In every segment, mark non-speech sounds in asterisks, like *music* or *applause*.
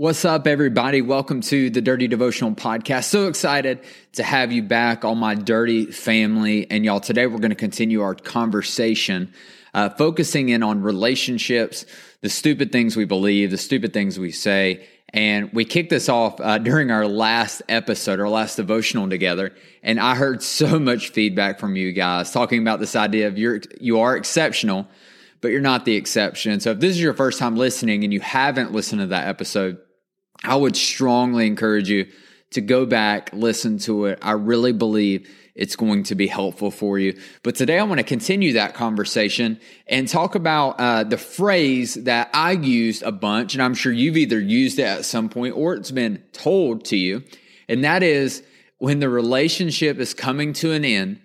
What's up, everybody? Welcome to the Dirty Devotional Podcast. So excited to have you back, all my dirty family. And y'all, today we're going to continue our conversation, uh, focusing in on relationships, the stupid things we believe, the stupid things we say. And we kicked this off uh, *laughs* during our last episode, our last devotional together. And I heard so *laughs* much feedback from you guys talking about this idea of you're, you are exceptional, but you're not the exception. So if this is your first time listening and you haven't listened to that episode, I would strongly encourage you to go back, listen to it. I really believe it's going to be helpful for you. But today I want to continue that conversation and talk about uh, the phrase that I used a bunch, and I'm sure you've either used it at some point or it's been told to you. And that is when the relationship is coming to an end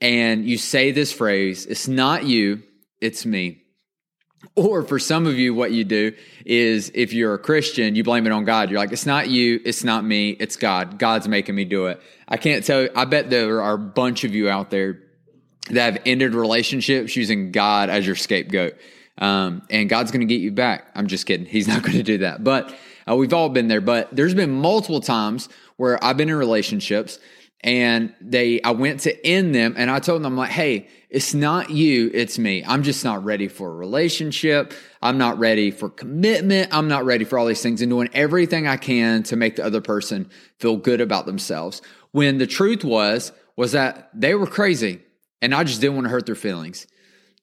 and you say this phrase, it's not you, it's me. Or for some of you, what you do is if you're a Christian, you blame it on God. You're like, it's not you, it's not me, it's God. God's making me do it. I can't tell I bet there are a bunch of you out there that have ended relationships using God as your scapegoat. Um, and God's going to get you back. I'm just kidding. He's not *laughs* going to do that. But uh, we've all been there. But there's been multiple times where I've been in relationships and they I went to end them and I told them I'm like, hey, it's not you, it's me. I'm just not ready for a relationship. I'm not ready for commitment. I'm not ready for all these things and doing everything I can to make the other person feel good about themselves. When the truth was was that they were crazy and I just didn't want to hurt their feelings.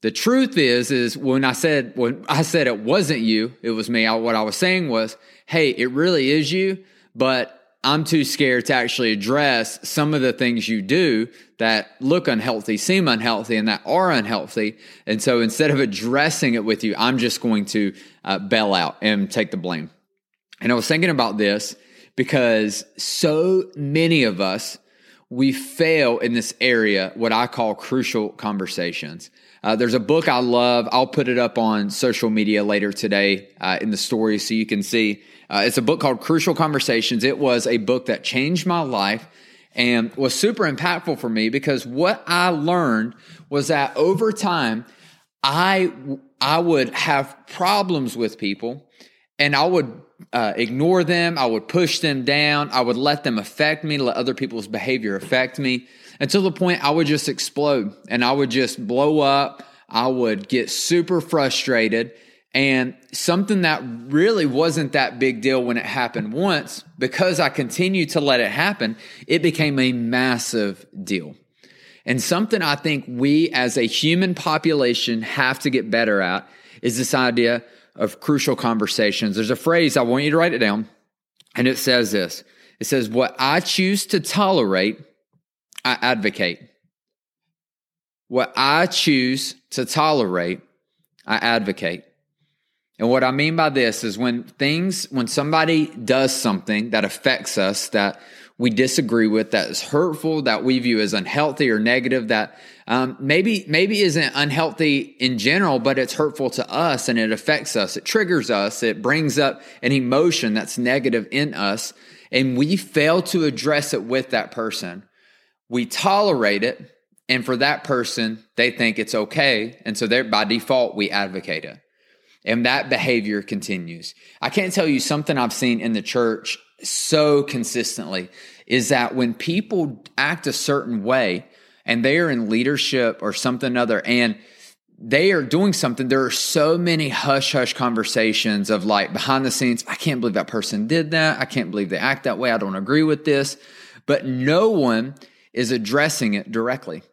The truth is, is when I said when I said it wasn't you, it was me. I, what I was saying was, hey, it really is you, but I'm too scared to actually address some of the things you do that look unhealthy, seem unhealthy, and that are unhealthy. And so instead of addressing it with you, I'm just going to uh, bail out and take the blame. And I was thinking about this because so many of us, we fail in this area, what I call crucial conversations. Uh, there's a book I love. I'll put it up on social media later today uh, in the story so you can see. Uh, it's a book called Crucial Conversations. It was a book that changed my life and was super impactful for me because what I learned was that over time, I I would have problems with people and I would uh, ignore them. I would push them down. I would let them affect me, let other people's behavior affect me until the point I would just explode and I would just blow up. I would get super frustrated. And something that really wasn't that big deal when it happened once, because I continued to let it happen, it became a massive deal. And something I think we as a human population have to get better at is this idea of crucial conversations. There's a phrase, I want you to write it down, and it says this it says, What I choose to tolerate I advocate. What I choose to tolerate, I advocate. And what I mean by this is when things, when somebody does something that affects us, that we disagree with, that is hurtful, that we view as unhealthy or negative, that um, maybe maybe isn't unhealthy in general, but it's hurtful to us and it affects us. It triggers us. It brings up an emotion that's negative in us, and we fail to address it with that person we tolerate it and for that person they think it's okay and so by default we advocate it and that behavior continues. I can't tell you something i've seen in the church so consistently is that when people act a certain way and they are in leadership or something other and they are doing something there are so many hush hush conversations of like behind the scenes i can't believe that person did that. I can't believe they act that way. I don't agree with this. But no one is addressing it directly.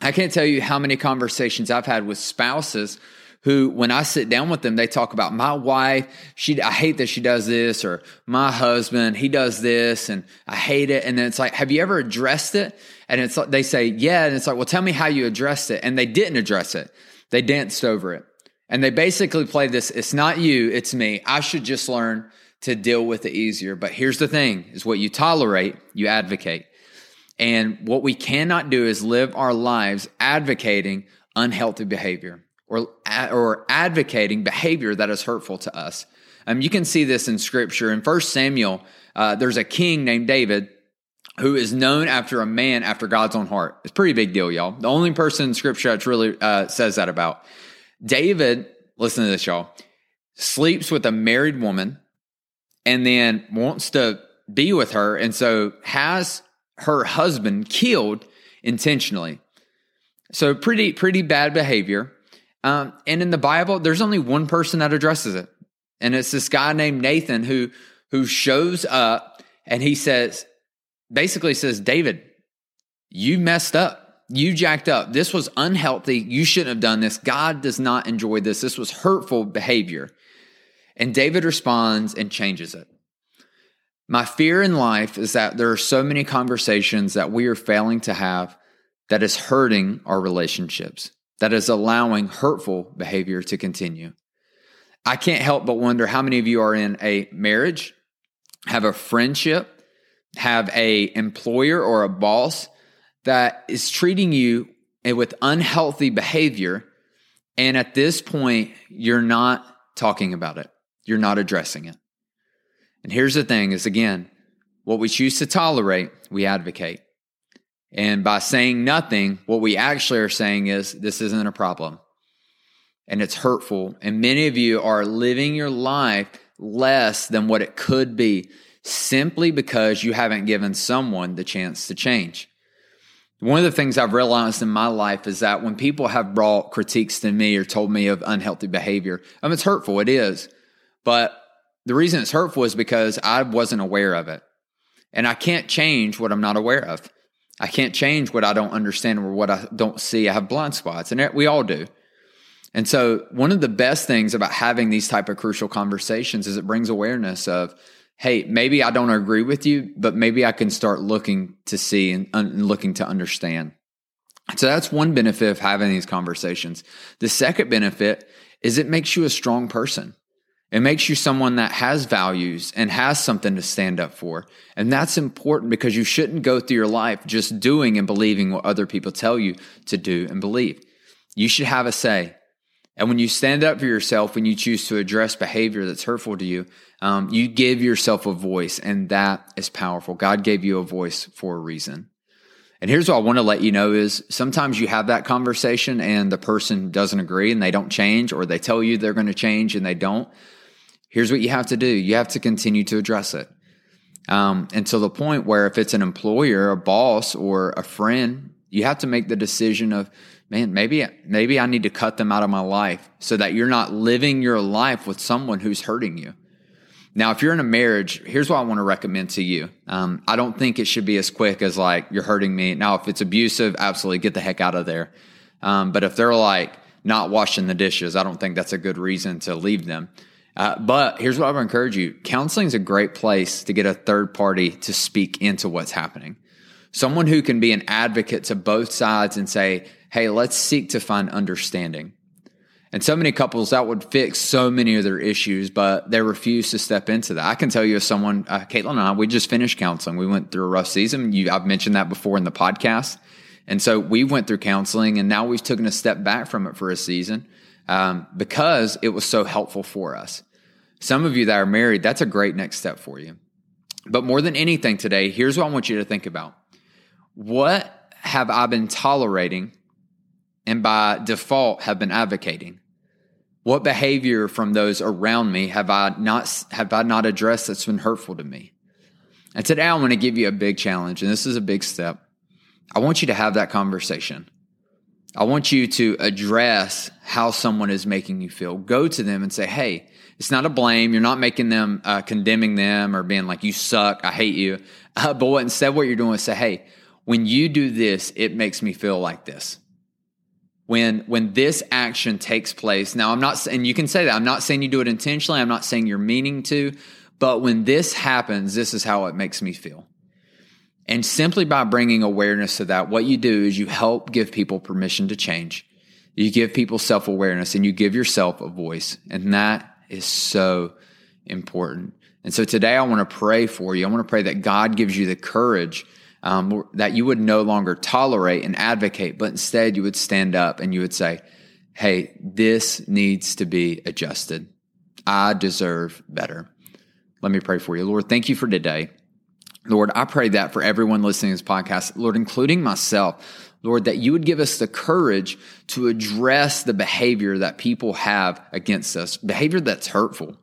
I can't tell you how many conversations I've had with spouses who, when I sit down with them, they talk about my wife. She, I hate that she does this, or my husband, he does this, and I hate it. And then it's like, have you ever addressed it? And it's like, they say, yeah. And it's like, well, tell me how you addressed it. And they didn't address it. They danced over it. And they basically play this it's not you, it's me. I should just learn to deal with it easier. But here's the thing is what you tolerate, you advocate. And what we cannot do is live our lives advocating unhealthy behavior or, or advocating behavior that is hurtful to us. Um, you can see this in scripture. In 1 Samuel, uh, there's a king named David who is known after a man after God's own heart. It's pretty big deal, y'all. The only person in scripture that really uh, says that about. David, listen to this, y'all, sleeps with a married woman and then wants to be with her. And so has her husband killed intentionally. So pretty, pretty bad behavior. Um, and in the Bible, there's only one person that addresses it. And it's this guy named Nathan who, who shows up and he says, basically says, David, you messed up. You jacked up. This was unhealthy. You shouldn't have done this. God does not enjoy this. This was hurtful behavior. And David responds and changes it. My fear in life is that there are so many conversations that we are failing to have that is hurting our relationships, that is allowing hurtful behavior to continue. I can't help but wonder how many of you are in a marriage, have a friendship, have a employer or a boss that is treating you with unhealthy behavior and at this point you're not talking about it. You're not addressing it. And here's the thing is again, what we choose to tolerate, we advocate. And by saying nothing, what we actually are saying is this isn't a problem. And it's hurtful. And many of you are living your life less than what it could be simply because you haven't given someone the chance to change. One of the things I've realized in my life is that when people have brought critiques to me or told me of unhealthy behavior, I mean, it's hurtful. It is. But the reason it's hurtful is because I wasn't aware of it. And I can't change what I'm not aware of. I can't change what I don't understand or what I don't see. I have blind spots, and we all do. And so, one of the best things about having these type of crucial conversations is it brings awareness of, hey, maybe I don't agree with you, but maybe I can start looking to see and, looking to understand. So that's one benefit of having these conversations. The second benefit is it makes you a strong person. It makes you someone that has values and has something to stand up for. And that's important because you shouldn't go through your life just doing and believing what other people tell you to do and believe. You should have a say. And when you stand up for yourself, when you choose to address behavior that's hurtful to you, um, you give yourself a voice, and that is powerful. God gave you a voice for a reason. And here's what I want to let you know is sometimes you have that conversation and the person doesn't agree and they don't change, or they tell you they're going to change and they don't here's what you have to do. You have to continue to address it. Um, until the point where if it's an employer a boss or a friend you have to make the decision of man maybe maybe i need to cut them out of my life so that you're not living your life with someone who's hurting you. Now if you're in a marriage here's what i want to recommend to you. Um, i don't think it should be as quick as like you're hurting me. Now if it's abusive absolutely get the heck out of there. Um, but if they're like not washing the dishes i don't think that's a good reason to leave them uh, but here's what I would encourage you counseling is a great place to get a third party to speak into what's happening. Someone who can be an advocate to both sides and say, hey, let's seek to find understanding. And so many couples that would fix so many of their issues, but they refuse to step into that. I can tell you as someone, uh, Caitlin and I, we just finished counseling. We went through a rough season. You, I've mentioned that before in the podcast. And so we went through counseling and now we've taken a step back from it for a season um, because it was so helpful for us. Some of you that are married, that's a great next step for you. But more than anything today, here's what I want you to think about. What have I been tolerating and by default have been advocating? What behavior from those around me have I not have I not addressed that's been hurtful to me? And today I want to give you a big challenge, and this is a big step. I want you to have that conversation. I want you to address how someone is making you feel. Go to them and say, Hey, it's not a blame. You're not making them, uh, condemning them or being like, you suck. I hate you. Uh, but what, instead, what you're doing is say, Hey, when you do this, it makes me feel like this. When, when this action takes place, now I'm not saying you can say that. I'm not saying you do it intentionally. I'm not saying you're meaning to, but when this happens, this is how it makes me feel. And simply by bringing awareness to that, what you do is you help give people permission to change. You give people self awareness and you give yourself a voice. And that is so important. And so today I want to pray for you. I want to pray that God gives you the courage um, that you would no longer tolerate and advocate, but instead you would stand up and you would say, Hey, this needs to be adjusted. I deserve better. Let me pray for you. Lord, thank you for today. Lord, I pray that for everyone listening to this podcast, Lord, including myself, Lord, that you would give us the courage to address the behavior that people have against us, behavior that's hurtful.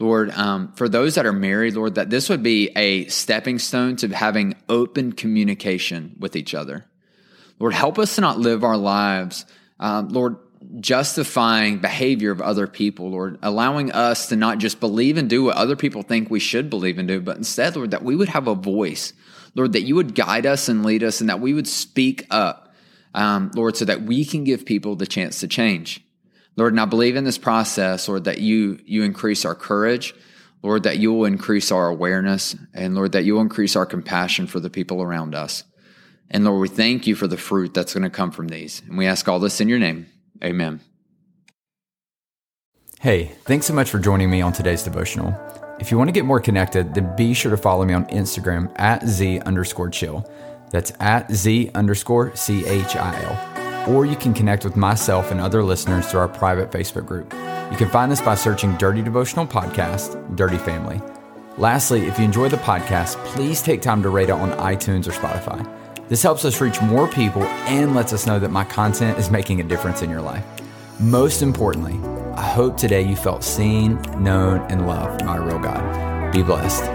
Lord, um, for those that are married, Lord, that this would be a stepping stone to having open communication with each other. Lord, help us to not live our lives, um, Lord, justifying behavior of other people, Lord, allowing us to not just believe and do what other people think we should believe and do, but instead, Lord, that we would have a voice, Lord, that you would guide us and lead us and that we would speak up, um, Lord, so that we can give people the chance to change. Lord, and I believe in this process, Lord, that you you increase our courage, Lord, that you will increase our awareness, and Lord, that you will increase our compassion for the people around us. And Lord, we thank you for the fruit that's going to come from these. And we ask all this in your name. Amen. Hey, thanks so much for joining me on today's devotional. If you want to get more connected, then be sure to follow me on Instagram at Z underscore chill. That's at Z underscore C H I L or you can connect with myself and other listeners through our private Facebook group. You can find this by searching Dirty Devotional Podcast, Dirty Family. Lastly, if you enjoy the podcast, please take time to rate it on iTunes or Spotify. This helps us reach more people and lets us know that my content is making a difference in your life. Most importantly, I hope today you felt seen, known, and loved by a real God. Be blessed.